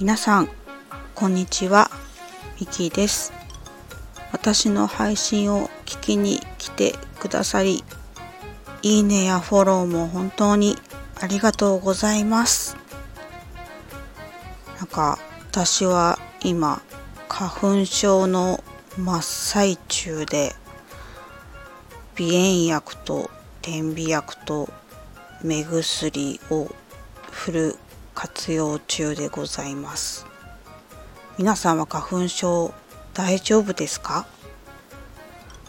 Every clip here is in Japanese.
皆さんこんにちは。ミキです。私の配信を聞きに来てくださりいいねやフォローも本当にありがとうございます。なんか私は今花粉症の真っ最中で鼻炎薬と点鼻薬と目薬をフル活用中でございます。皆さんは花粉症大丈夫ですか？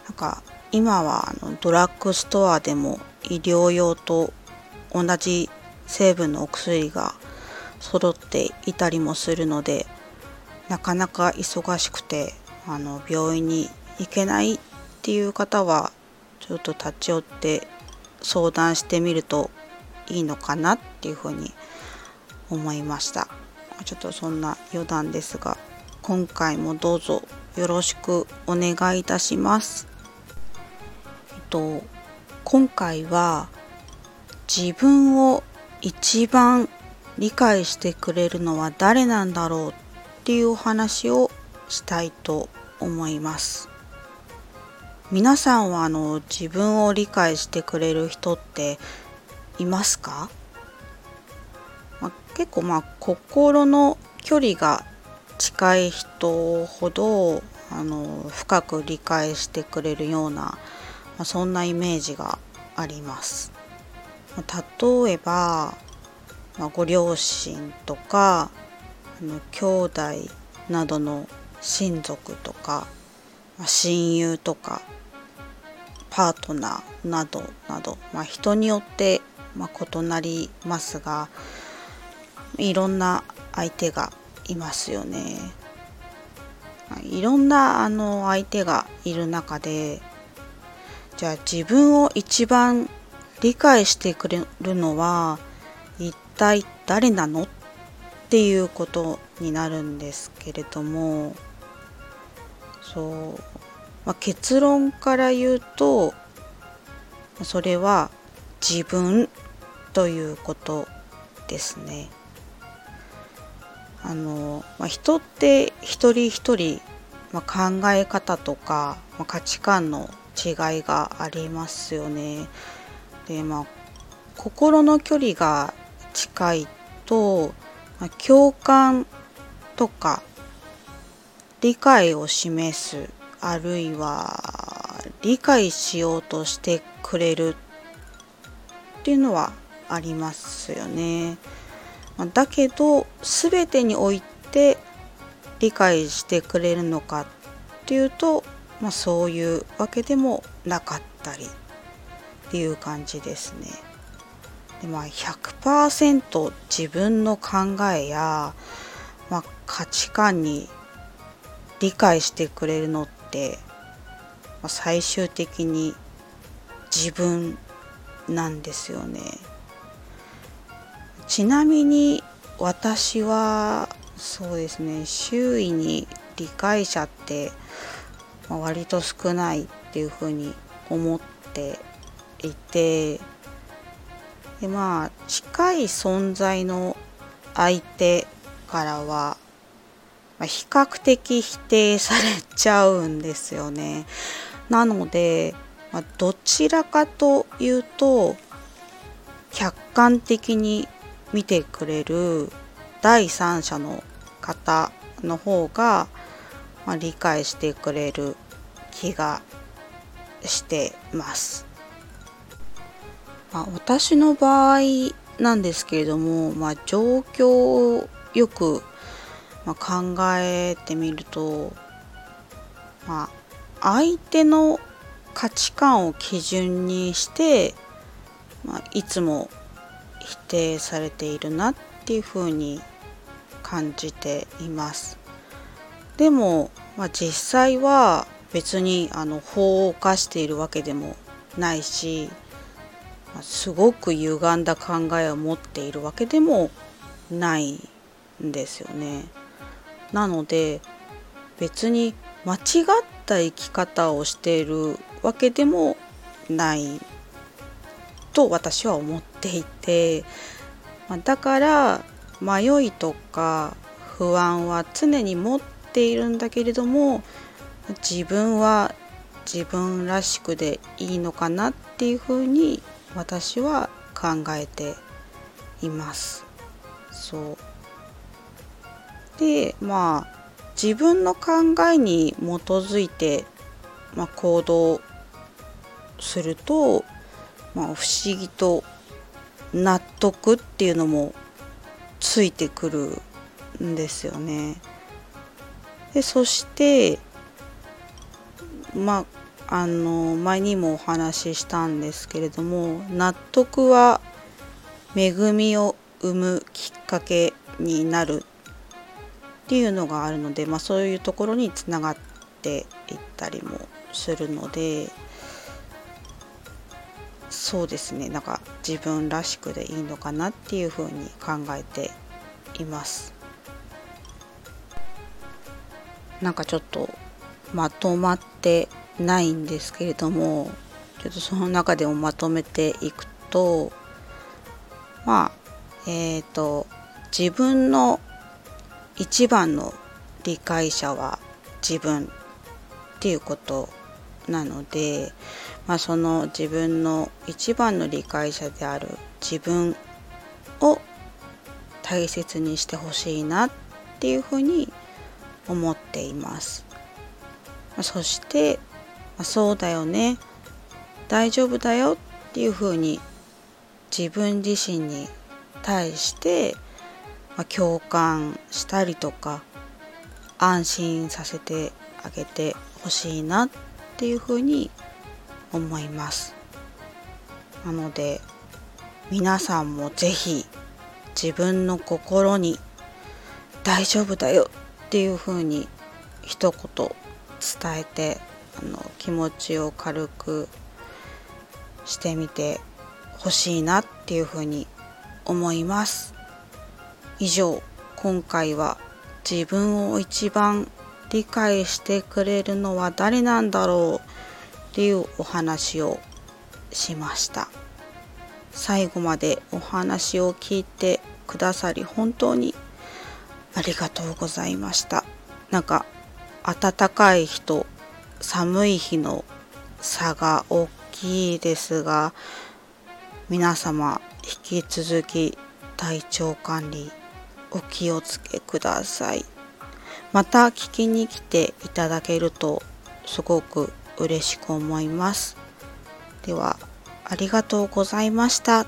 なんか今はあのドラッグストアでも医療用と同じ成分のお薬が揃っていたりもするのでなかなか忙しくてあの病院に行けないっていう方はちょっと立ち寄って相談してみるといいのかなっていうふうに思いました。ちょっとそんな余談ですが今回もどうぞよろしくお願いいたします。えっと今回は自分を一番理解してくれるのは誰なんだろうっていうお話をしたいと思います。皆さんはあの自分を理解してくれる人っていますか、まあ、結構まあ心の距離が近い人ほどあの深く理解してくれるような、まあ、そんなイメージがあります。まあ、例えば、まあ、ご両親とかあの兄弟などの親族とか、まあ、親友とかパートナーなどなど、まあ、人によってま、異なりますがいろんな相手がいますよね。いろんなあの相手がいる中でじゃあ自分を一番理解してくれるのは一体誰なのっていうことになるんですけれどもそう、まあ、結論から言うとそれは自分ということですね。あの、まあ、人って一人一人、まあ、考え方とか、まあ、価値観の違いがありますよね。でまあ心の距離が近いと、まあ、共感とか理解を示すあるいは理解しようとしてくれるっていうのはありますよね。だけど全てにおいて理解してくれるのかっていうと、まあ、そういうわけでもなかったりっていう感じですね。でまあ、100%自分の考えや、まあ、価値観に理解してくれるのって、まあ、最終的に自分なんですよね。ちなみに私はそうですね周囲に理解者って、割と少ないっていうふうに思っていてでまあ近い存在の相手からは、ま、比較的否定されちゃうんですよね。なので、まあ、どちらかというと客観的に見てくれる第三者の方の方が、まあ、理解してくれる気がしてます。まあ、私の場合なんですけれども、まあ、状況をよく、ま考えてみると、まあ、相手の価値観を基準にして、まあ、いつも否定されているなっていうふうに感じています。でも、まあ、実際は別にあの法を犯しているわけでもないし、ま、すごく歪んだ考えを持っているわけでもないんですよね。なので別に間違った生き方をしているわけでもないと私は思っていて、だから迷いとか不不安は常に持っているんだけれども自分は自分らしくでいいのかなっていうふうに私は考えています。そうでまあ自分の考えに基づいて、まあ、行動すると、まあ、不思議と納得っていうのもついてくるんですよね。でそしてまああの前にもお話ししたんですけれども納得は恵みを生むきっかけになるっていうのがあるので、まあ、そういうところにつながっていったりもするのでそうですねなんか自分らしくでいいのかなっていうふうに考えています。なんかちょっとまとまってないんですけれどもちょっとその中でもまとめていくとまあえっ、ー、と自分の一番の理解者は自分っていうことなので、まあ、その自分の一番の理解者である自分を大切にしてほしいなっていうふうに思っています。そして、ま、そうだよね大丈夫だよっていうふうに自分自身に対してま、共感したりとか安心させてあげてほしいなってっていうふうに思いますなので皆さんも是非自分の心に大丈夫だよっていうふうに一言伝えてあの気持ちを軽くしてみてほしいなっていうふうに思います。以上今回は自分を一番理解してくれるのは誰なんだろうっていうお話をしました最後までお話を聞いてくださり本当にありがとうございましたなんか暖かい日と寒い日の差が大きいですが皆様引き続き体調管理お気をつけください。また聞きに来ていただけるとすごく嬉しく思います。では、ありがとうございました。